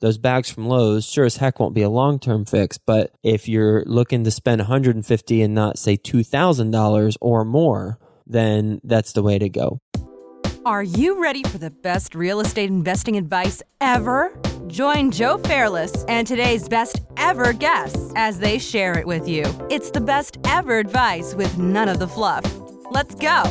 those bags from Lowe's sure as heck won't be a long term fix. But if you're looking to spend 150 and not say $2,000 or more, then that's the way to go. Are you ready for the best real estate investing advice ever? Join Joe Fairless and today's best ever guests as they share it with you. It's the best ever advice with none of the fluff. Let's go.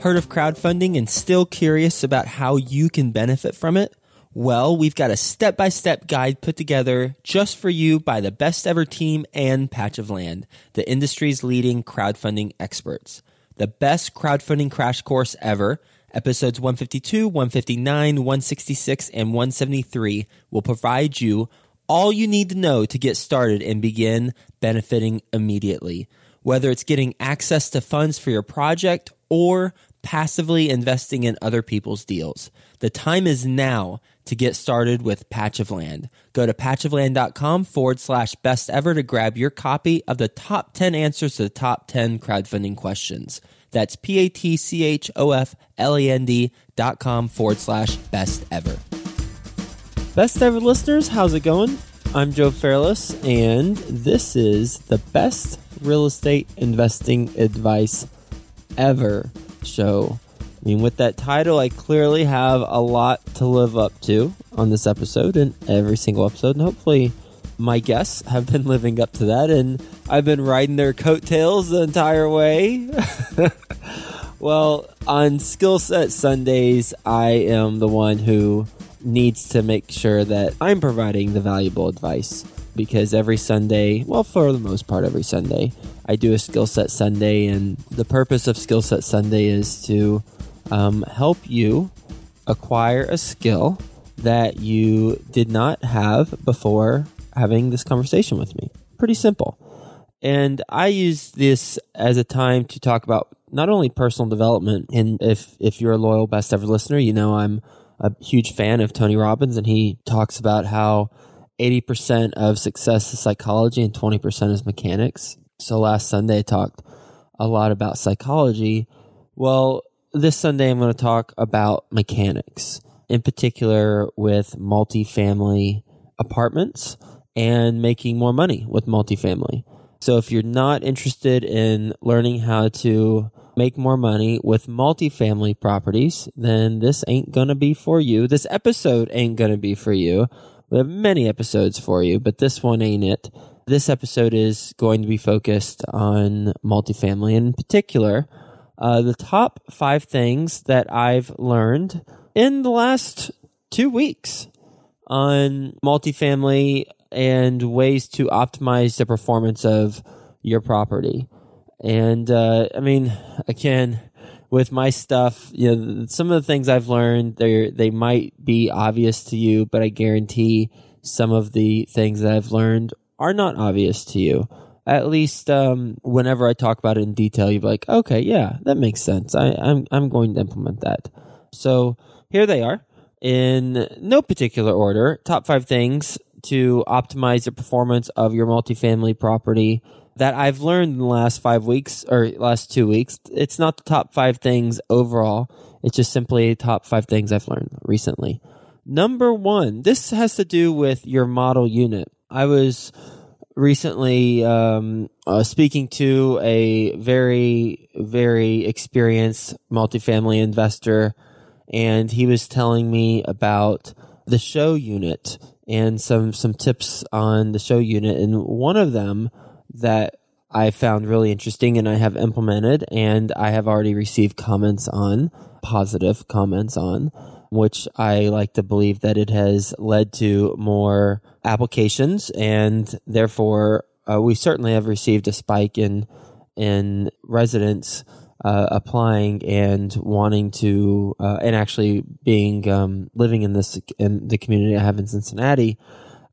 Heard of crowdfunding and still curious about how you can benefit from it? Well, we've got a step by step guide put together just for you by the best ever team and Patch of Land, the industry's leading crowdfunding experts. The best crowdfunding crash course ever, episodes 152, 159, 166, and 173 will provide you all you need to know to get started and begin benefiting immediately. Whether it's getting access to funds for your project or passively investing in other people's deals. The time is now to get started with Patch of Land. Go to patchofland.com forward slash best ever to grab your copy of the top 10 answers to the top 10 crowdfunding questions. That's P A T C H O F L E N D dot com forward slash best ever. Best ever listeners, how's it going? I'm Joe Fairless, and this is the best real estate investing advice ever show. I mean, with that title, I clearly have a lot to live up to on this episode and every single episode. And hopefully, my guests have been living up to that. And I've been riding their coattails the entire way. well, on Skill Set Sundays, I am the one who needs to make sure that I'm providing the valuable advice because every Sunday, well, for the most part, every Sunday, I do a Skill Set Sunday. And the purpose of Skill Set Sunday is to um, help you acquire a skill that you did not have before having this conversation with me. Pretty simple. And I use this as a time to talk about not only personal development, and if if you're a loyal best ever listener, you know I'm a huge fan of Tony Robbins, and he talks about how 80% of success is psychology and 20% is mechanics. So last Sunday I talked a lot about psychology. Well, this Sunday, I'm going to talk about mechanics, in particular with multifamily apartments and making more money with multifamily. So, if you're not interested in learning how to make more money with multifamily properties, then this ain't going to be for you. This episode ain't going to be for you. We have many episodes for you, but this one ain't it. This episode is going to be focused on multifamily, in particular, uh, the top five things that I've learned in the last two weeks on multifamily and ways to optimize the performance of your property. And uh, I mean, again, with my stuff, you know, some of the things I've learned, they they might be obvious to you, but I guarantee some of the things that I've learned are not obvious to you at least um, whenever I talk about it in detail, you'll be like, okay, yeah, that makes sense. I, I'm I'm going to implement that. So here they are in no particular order. Top five things to optimize the performance of your multifamily property that I've learned in the last five weeks or last two weeks. It's not the top five things overall. It's just simply top five things I've learned recently. Number one, this has to do with your model unit. I was recently um, uh, speaking to a very, very experienced multifamily investor, and he was telling me about the show unit and some some tips on the show unit. And one of them that I found really interesting and I have implemented and I have already received comments on, positive comments on, which I like to believe that it has led to more applications, and therefore uh, we certainly have received a spike in in residents uh, applying and wanting to uh, and actually being um, living in this in the community I have in Cincinnati.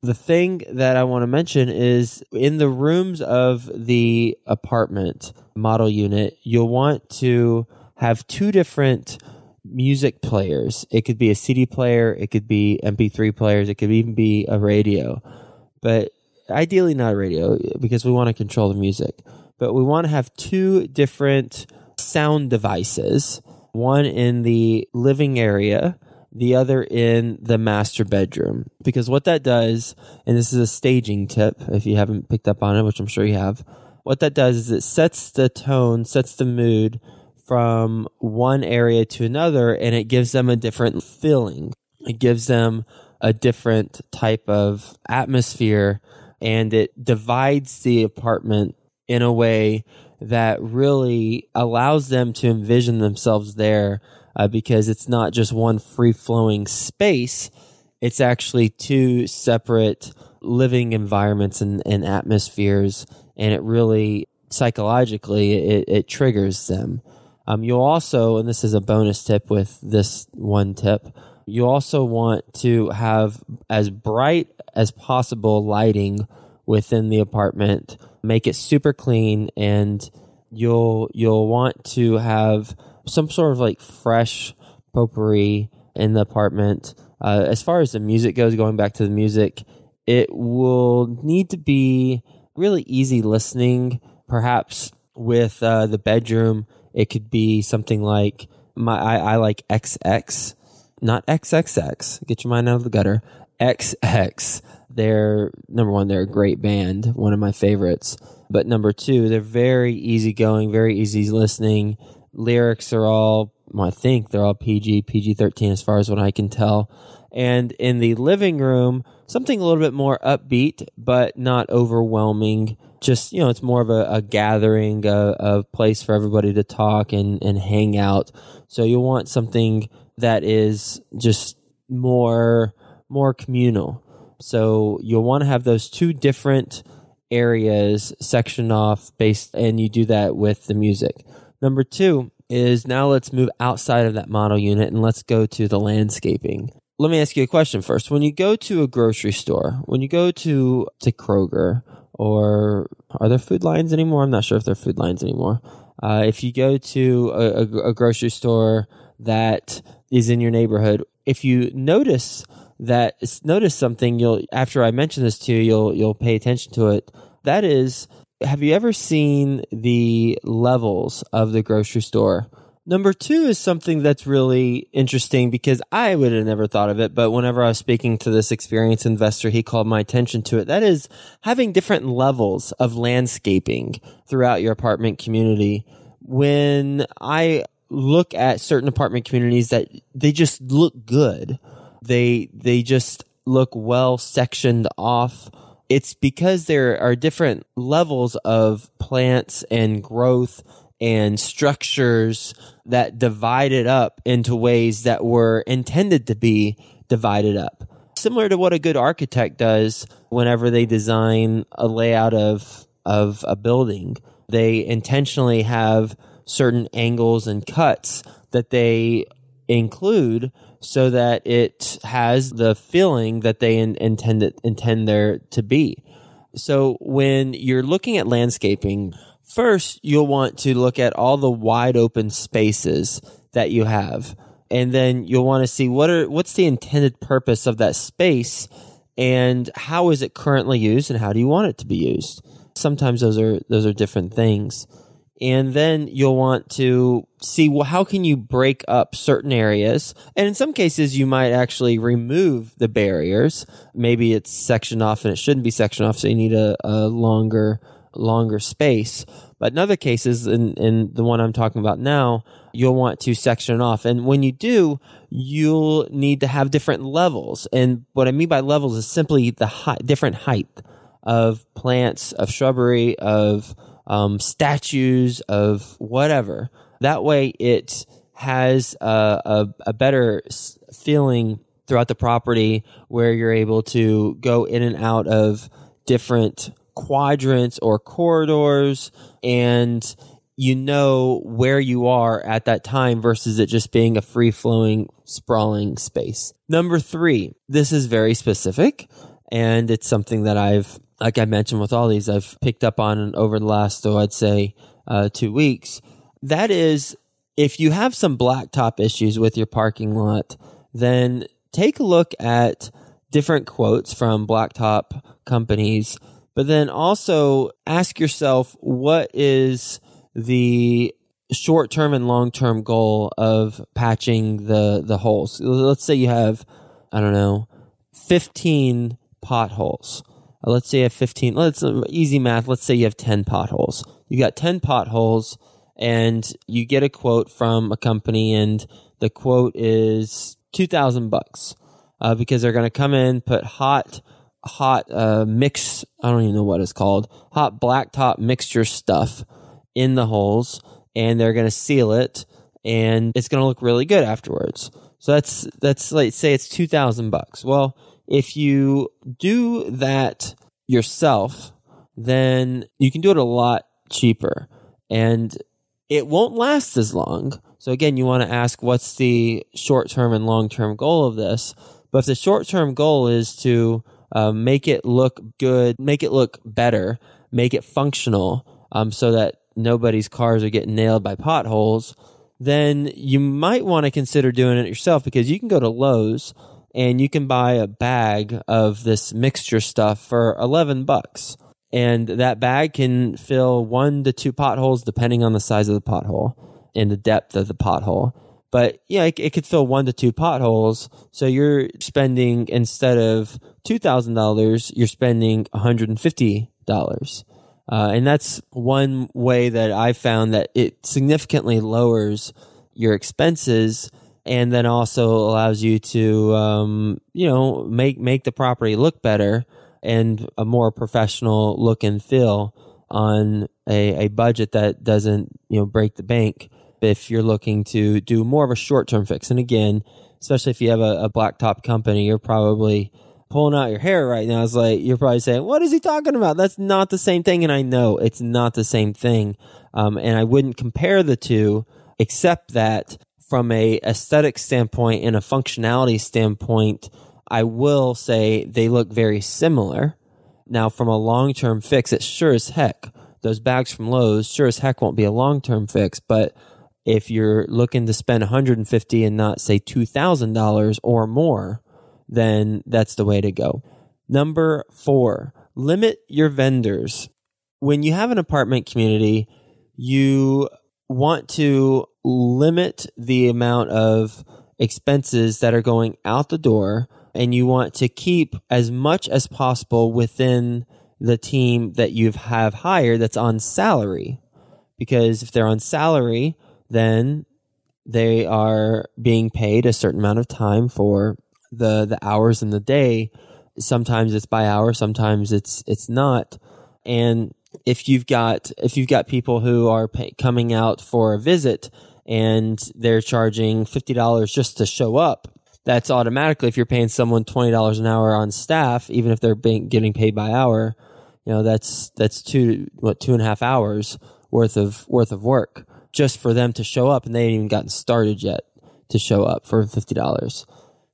The thing that I want to mention is in the rooms of the apartment model unit, you'll want to have two different music players. It could be a CD player, it could be MP3 players, it could even be a radio. But ideally not a radio because we want to control the music. But we want to have two different sound devices, one in the living area the other in the master bedroom. Because what that does, and this is a staging tip if you haven't picked up on it, which I'm sure you have, what that does is it sets the tone, sets the mood from one area to another, and it gives them a different feeling. It gives them a different type of atmosphere and it divides the apartment in a way that really allows them to envision themselves there uh, because it's not just one free flowing space, it's actually two separate living environments and, and atmospheres. And it really psychologically it, it triggers them. Um, you'll also, and this is a bonus tip with this one tip, you also want to have as bright as possible lighting within the apartment. Make it super clean and you'll you'll want to have some sort of like fresh potpourri in the apartment. Uh, as far as the music goes, going back to the music, it will need to be really easy listening. Perhaps with uh, the bedroom, it could be something like my I, I like XX, not XXX. Get your mind out of the gutter. XX. They're number one, they're a great band, one of my favorites. But number two, they're very easygoing, very easy listening. Lyrics are all, well, I think they're all PG, PG 13 as far as what I can tell. And in the living room, something a little bit more upbeat, but not overwhelming. Just, you know, it's more of a, a gathering, a, a place for everybody to talk and, and hang out. So you'll want something that is just more, more communal. So you'll want to have those two different areas sectioned off based, and you do that with the music. Number two is now let's move outside of that model unit and let's go to the landscaping. Let me ask you a question first. When you go to a grocery store, when you go to to Kroger or are there food lines anymore? I'm not sure if there are food lines anymore. Uh, if you go to a, a, a grocery store that is in your neighborhood, if you notice that notice something you'll after I mention this to you, you'll you'll pay attention to it. That is, have you ever seen the levels of the grocery store? Number two is something that's really interesting because I would have never thought of it, but whenever I was speaking to this experienced investor, he called my attention to it. That is having different levels of landscaping throughout your apartment community. When I look at certain apartment communities that they just look good, they they just look well sectioned off. It's because there are different levels of plants and growth and structures that divided up into ways that were intended to be divided up. Similar to what a good architect does whenever they design a layout of of a building. They intentionally have certain angles and cuts that they include so that it has the feeling that they in, intend intend there to be. So when you're looking at landscaping, first you'll want to look at all the wide open spaces that you have. And then you'll want to see what are what's the intended purpose of that space and how is it currently used and how do you want it to be used. Sometimes those are those are different things and then you'll want to see well how can you break up certain areas and in some cases you might actually remove the barriers maybe it's sectioned off and it shouldn't be sectioned off so you need a, a longer longer space. But in other cases in, in the one i'm talking about now you'll want to section off. And when you do you'll need to have different levels. And what i mean by levels is simply the high, different height of plants of shrubbery of um, statues of whatever. That way, it has a, a, a better feeling throughout the property where you're able to go in and out of different quadrants or corridors and you know where you are at that time versus it just being a free flowing, sprawling space. Number three, this is very specific and it's something that I've like I mentioned with all these, I've picked up on over the last, so I'd say, uh, two weeks. That is, if you have some blacktop issues with your parking lot, then take a look at different quotes from blacktop companies, but then also ask yourself what is the short term and long term goal of patching the the holes. Let's say you have I don't know 15 potholes. Uh, let's say you have 15. Let's uh, easy math. Let's say you have 10 potholes. You got 10 potholes and you get a quote from a company and the quote is 2000 bucks. Uh, because they're going to come in, put hot hot uh, mix. I don't even know what it's called. Hot blacktop mixture stuff in the holes, and they're going to seal it, and it's going to look really good afterwards. So that's that's like say it's two thousand bucks. Well, if you do that yourself, then you can do it a lot cheaper, and it won't last as long. So again, you want to ask what's the short term and long term goal of this. But if the short term goal is to uh, make it look good, make it look better, make it functional, um, so that nobody's cars are getting nailed by potholes, then you might want to consider doing it yourself because you can go to Lowe's and you can buy a bag of this mixture stuff for 11 bucks. And that bag can fill one to two potholes depending on the size of the pothole and the depth of the pothole. But yeah, it, it could fill one to two potholes. So you're spending instead of two thousand dollars, you're spending one hundred and fifty dollars. Uh, and that's one way that I found that it significantly lowers your expenses and then also allows you to, um, you know, make, make the property look better and a more professional look and feel on a, a budget that doesn't, you know, break the bank if you're looking to do more of a short term fix. And again, especially if you have a, a blacktop company, you're probably pulling out your hair right now. It's like you're probably saying, "What is he talking about?" That's not the same thing, and I know it's not the same thing. Um, and I wouldn't compare the two, except that from a aesthetic standpoint and a functionality standpoint, I will say they look very similar. Now, from a long term fix, it sure as heck those bags from Lowe's sure as heck won't be a long term fix, but if you're looking to spend 150 and not say $2,000 or more, then that's the way to go. Number four, limit your vendors. When you have an apartment community, you want to limit the amount of expenses that are going out the door and you want to keep as much as possible within the team that you have hired that's on salary. Because if they're on salary, then they are being paid a certain amount of time for the the hours in the day. Sometimes it's by hour, sometimes it's it's not. And if you've got if you've got people who are pay, coming out for a visit and they're charging fifty dollars just to show up, that's automatically if you're paying someone twenty dollars an hour on staff, even if they're being, getting paid by hour, you know that's that's two what two and a half hours worth of worth of work just for them to show up, and they ain't even gotten started yet to show up for fifty dollars.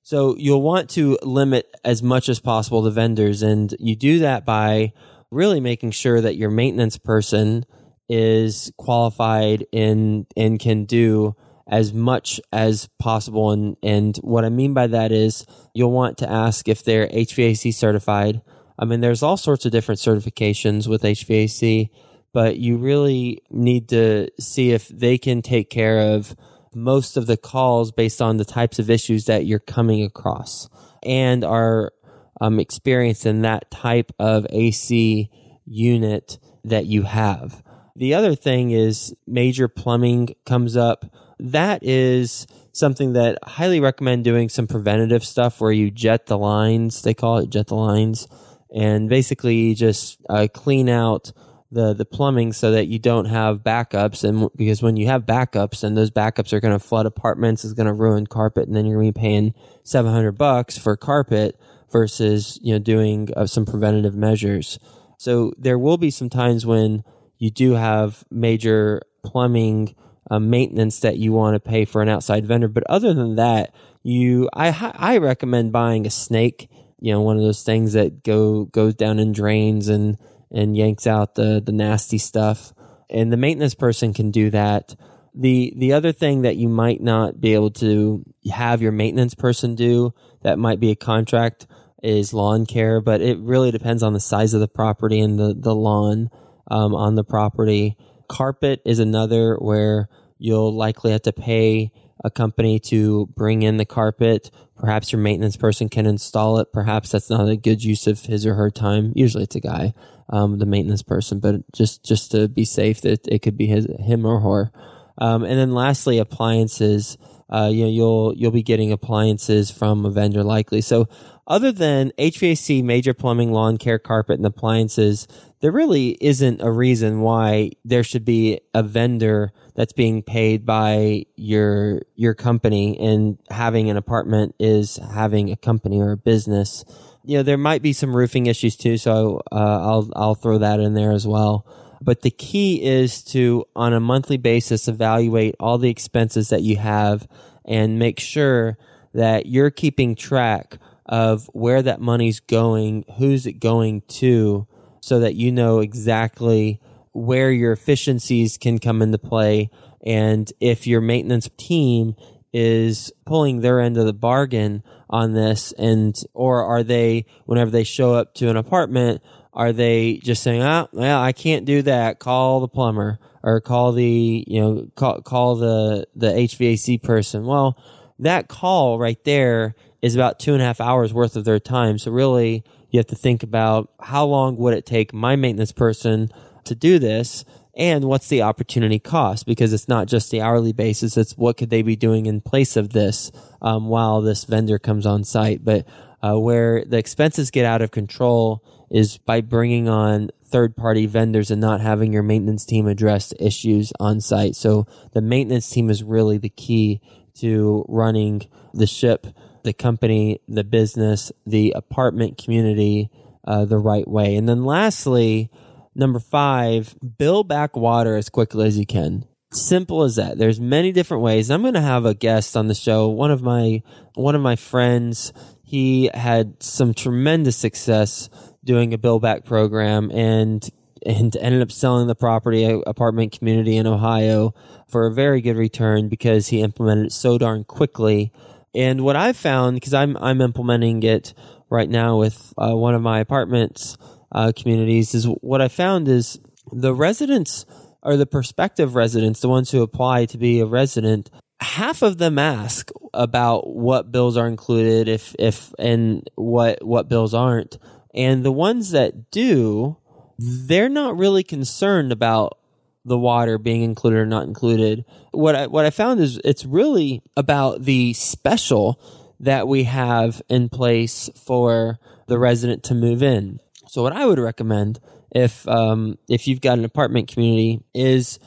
So you'll want to limit as much as possible the vendors, and you do that by really making sure that your maintenance person is qualified and and can do as much as possible. And and what I mean by that is you'll want to ask if they're HVAC certified. I mean, there's all sorts of different certifications with HVAC but you really need to see if they can take care of most of the calls based on the types of issues that you're coming across and are um, experienced in that type of AC unit that you have. The other thing is major plumbing comes up. That is something that I highly recommend doing some preventative stuff where you jet the lines. They call it jet the lines and basically just uh, clean out the the plumbing so that you don't have backups. And because when you have backups and those backups are going to flood apartments is going to ruin carpet and then you're going to be paying 700 bucks for carpet versus you know doing uh, some preventative measures. So there will be some times when you do have major plumbing uh, maintenance that you want to pay for an outside vendor. But other than that you i i recommend buying a snake you know one of those things that go goes down in drains and and yanks out the the nasty stuff. And the maintenance person can do that. The the other thing that you might not be able to have your maintenance person do that might be a contract is lawn care, but it really depends on the size of the property and the the lawn um, on the property. Carpet is another where You'll likely have to pay a company to bring in the carpet. Perhaps your maintenance person can install it. Perhaps that's not a good use of his or her time. Usually it's a guy, um, the maintenance person, but just, just to be safe that it could be his, him or her. Um, and then lastly, appliances. Uh, you know, you'll, you'll be getting appliances from a vendor likely. So other than HVAC, major plumbing, lawn care, carpet, and appliances, there really isn't a reason why there should be a vendor that's being paid by your your company and having an apartment is having a company or a business. You know, there might be some roofing issues too, so uh, I'll I'll throw that in there as well. But the key is to on a monthly basis evaluate all the expenses that you have and make sure that you're keeping track of where that money's going, who's it going to, so that you know exactly where your efficiencies can come into play. And if your maintenance team is pulling their end of the bargain on this and or are they whenever they show up to an apartment are they just saying ah well i can't do that call the plumber or call the you know call, call the the hvac person well that call right there is about two and a half hours worth of their time. So really, you have to think about how long would it take my maintenance person to do this and what's the opportunity cost? Because it's not just the hourly basis it's what could they be doing in place of this um, while this vendor comes on site. But uh, where the expenses get out of control is by bringing on third party vendors and not having your maintenance team address issues on site. So the maintenance team is really the key to running the ship the company, the business, the apartment community uh, the right way. And then lastly, number five, bill back water as quickly as you can. Simple as that. There's many different ways. I'm going to have a guest on the show. One of my one of my friends, he had some tremendous success doing a bill back program and and ended up selling the property apartment community in Ohio for a very good return because he implemented it so darn quickly and what I've found, because I'm I'm implementing it right now with uh, one of my apartments uh, communities, is what I found is the residents or the prospective residents, the ones who apply to be a resident, half of them ask about what bills are included, if if and what what bills aren't, and the ones that do, they're not really concerned about the water being included or not included. What I, what I found is it's really about the special that we have in place for the resident to move in. So what I would recommend if um, if you've got an apartment community is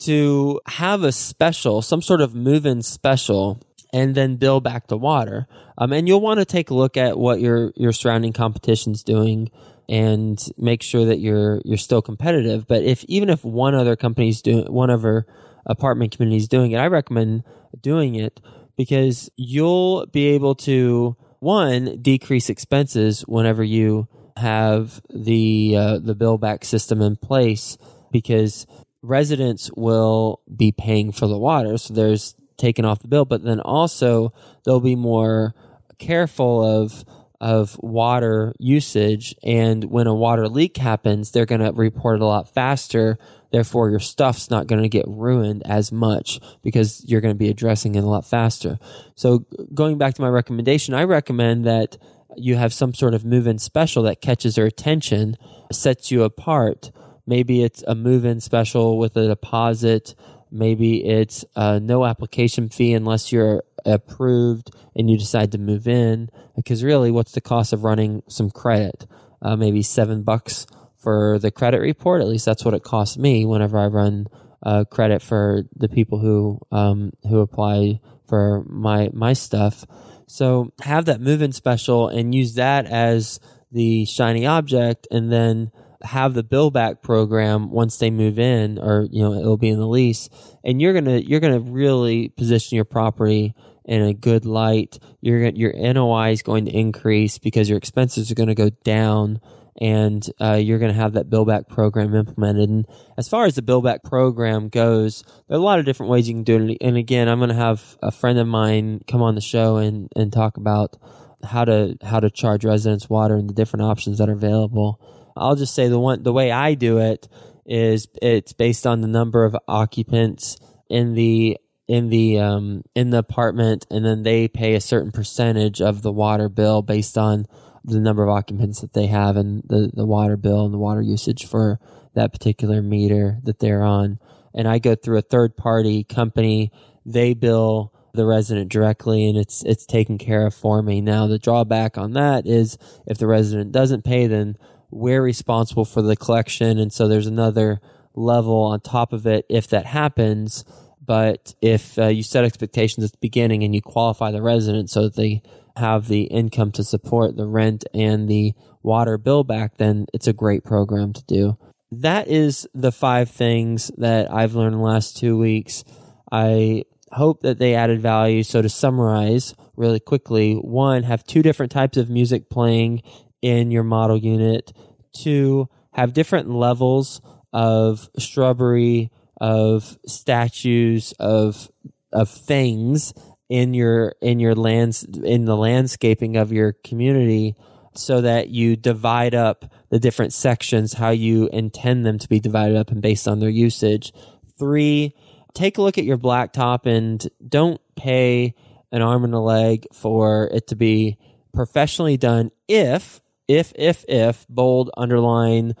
to have a special, some sort of move-in special, and then bill back the water. Um, and you'll want to take a look at what your your surrounding competition's doing and make sure that you're you're still competitive. But if even if one other company's doing one other apartment community is doing it, I recommend doing it because you'll be able to one decrease expenses whenever you have the uh, the bill back system in place because residents will be paying for the water so there's taken off the bill but then also they'll be more careful of of water usage. And when a water leak happens, they're going to report it a lot faster. Therefore, your stuff's not going to get ruined as much because you're going to be addressing it a lot faster. So, going back to my recommendation, I recommend that you have some sort of move in special that catches their attention, sets you apart. Maybe it's a move in special with a deposit. Maybe it's a no application fee unless you're approved and you decide to move in because really what's the cost of running some credit uh, maybe seven bucks for the credit report at least that's what it costs me whenever i run uh, credit for the people who um, who apply for my my stuff so have that move in special and use that as the shiny object and then have the bill back program once they move in or you know it'll be in the lease and you're gonna you're gonna really position your property in a good light. Your your NOI is going to increase because your expenses are going to go down, and uh, you're going to have that bill back program implemented. And as far as the bill back program goes, there are a lot of different ways you can do it. And again, I'm going to have a friend of mine come on the show and and talk about how to how to charge residents water and the different options that are available. I'll just say the one the way I do it is it's based on the number of occupants in the in the um, in the apartment, and then they pay a certain percentage of the water bill based on the number of occupants that they have and the the water bill and the water usage for that particular meter that they're on. And I go through a third party company. They bill the resident directly and it's it's taken care of for me. Now the drawback on that is if the resident doesn't pay then we're responsible for the collection and so there's another level on top of it if that happens but if uh, you set expectations at the beginning and you qualify the resident so that they have the income to support the rent and the water bill back, then it's a great program to do. That is the five things that I've learned in the last two weeks. I hope that they added value. So to summarize really quickly, one, have two different types of music playing in your model unit. Two, have different levels of shrubbery of statues of of things in your in your lands in the landscaping of your community so that you divide up the different sections how you intend them to be divided up and based on their usage. 3 take a look at your blacktop and don't pay an arm and a leg for it to be professionally done if if if if bold underline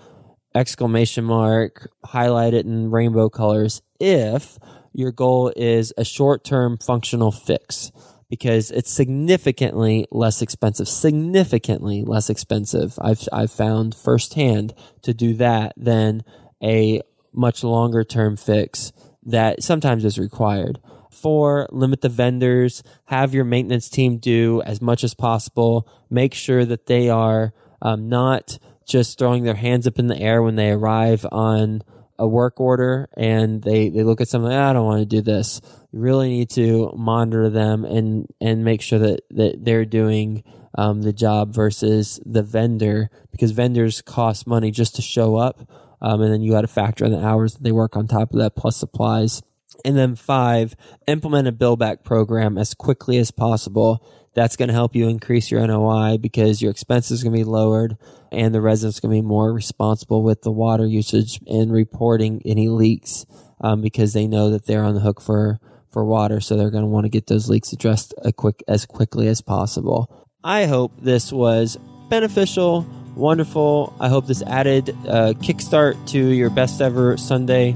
exclamation mark, highlight it in rainbow colors if your goal is a short term functional fix because it's significantly less expensive, significantly less expensive. I've, I've found firsthand to do that than a much longer term fix that sometimes is required. Four, limit the vendors, have your maintenance team do as much as possible. Make sure that they are um, not just throwing their hands up in the air when they arrive on a work order and they, they look at something, I don't want to do this. You really need to monitor them and, and make sure that, that they're doing um, the job versus the vendor because vendors cost money just to show up. Um, and then you got to factor in the hours that they work on top of that plus supplies. And then five, implement a bill back program as quickly as possible that's going to help you increase your NOI because your expenses are going to be lowered and the residents are going to be more responsible with the water usage and reporting any leaks um, because they know that they're on the hook for, for water. So they're going to want to get those leaks addressed quick, as quickly as possible. I hope this was beneficial, wonderful. I hope this added a kickstart to your best ever Sunday.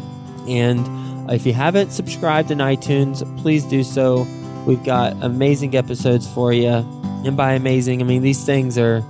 And if you haven't subscribed in iTunes, please do so. We've got amazing episodes for you. And by amazing, I mean these things are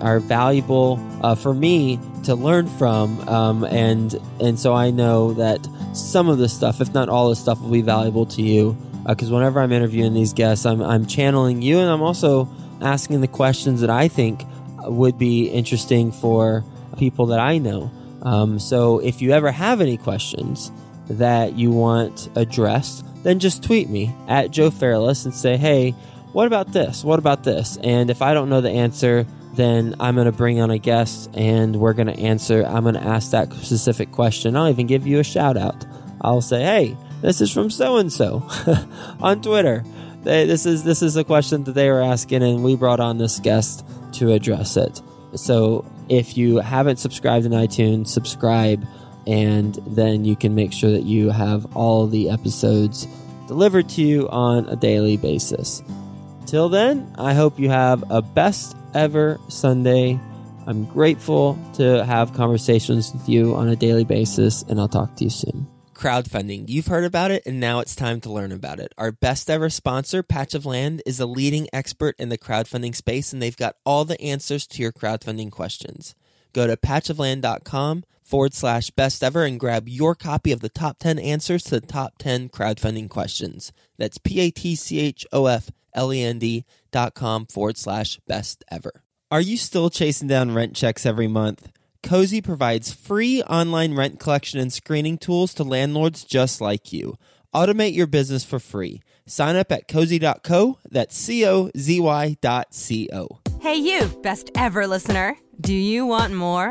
are valuable uh, for me to learn from, um, and and so I know that some of the stuff, if not all the stuff, will be valuable to you. Because uh, whenever I'm interviewing these guests, I'm I'm channeling you, and I'm also asking the questions that I think would be interesting for people that I know. Um, so if you ever have any questions that you want addressed, then just tweet me at Joe Fairless and say, hey, what about this? What about this? And if I don't know the answer, then I'm going to bring on a guest and we're going to answer. I'm going to ask that specific question. I'll even give you a shout out. I'll say, hey, this is from so and so on Twitter. They, this is this is a question that they were asking, and we brought on this guest to address it. So if you haven't subscribed in iTunes, subscribe and then you can make sure that you have all the episodes delivered to you on a daily basis. Till then, I hope you have a best ever Sunday. I'm grateful to have conversations with you on a daily basis, and I'll talk to you soon. Crowdfunding. You've heard about it, and now it's time to learn about it. Our best ever sponsor, Patch of Land, is a leading expert in the crowdfunding space, and they've got all the answers to your crowdfunding questions. Go to patchofland.com forward slash best ever and grab your copy of the top 10 answers to the top 10 crowdfunding questions. That's P A T C H O F L E N D dot com forward slash best ever. Are you still chasing down rent checks every month? Cozy provides free online rent collection and screening tools to landlords just like you. Automate your business for free. Sign up at cozy.co. That's C O Z Y dot C O. Hey, you, best ever listener. Do you want more?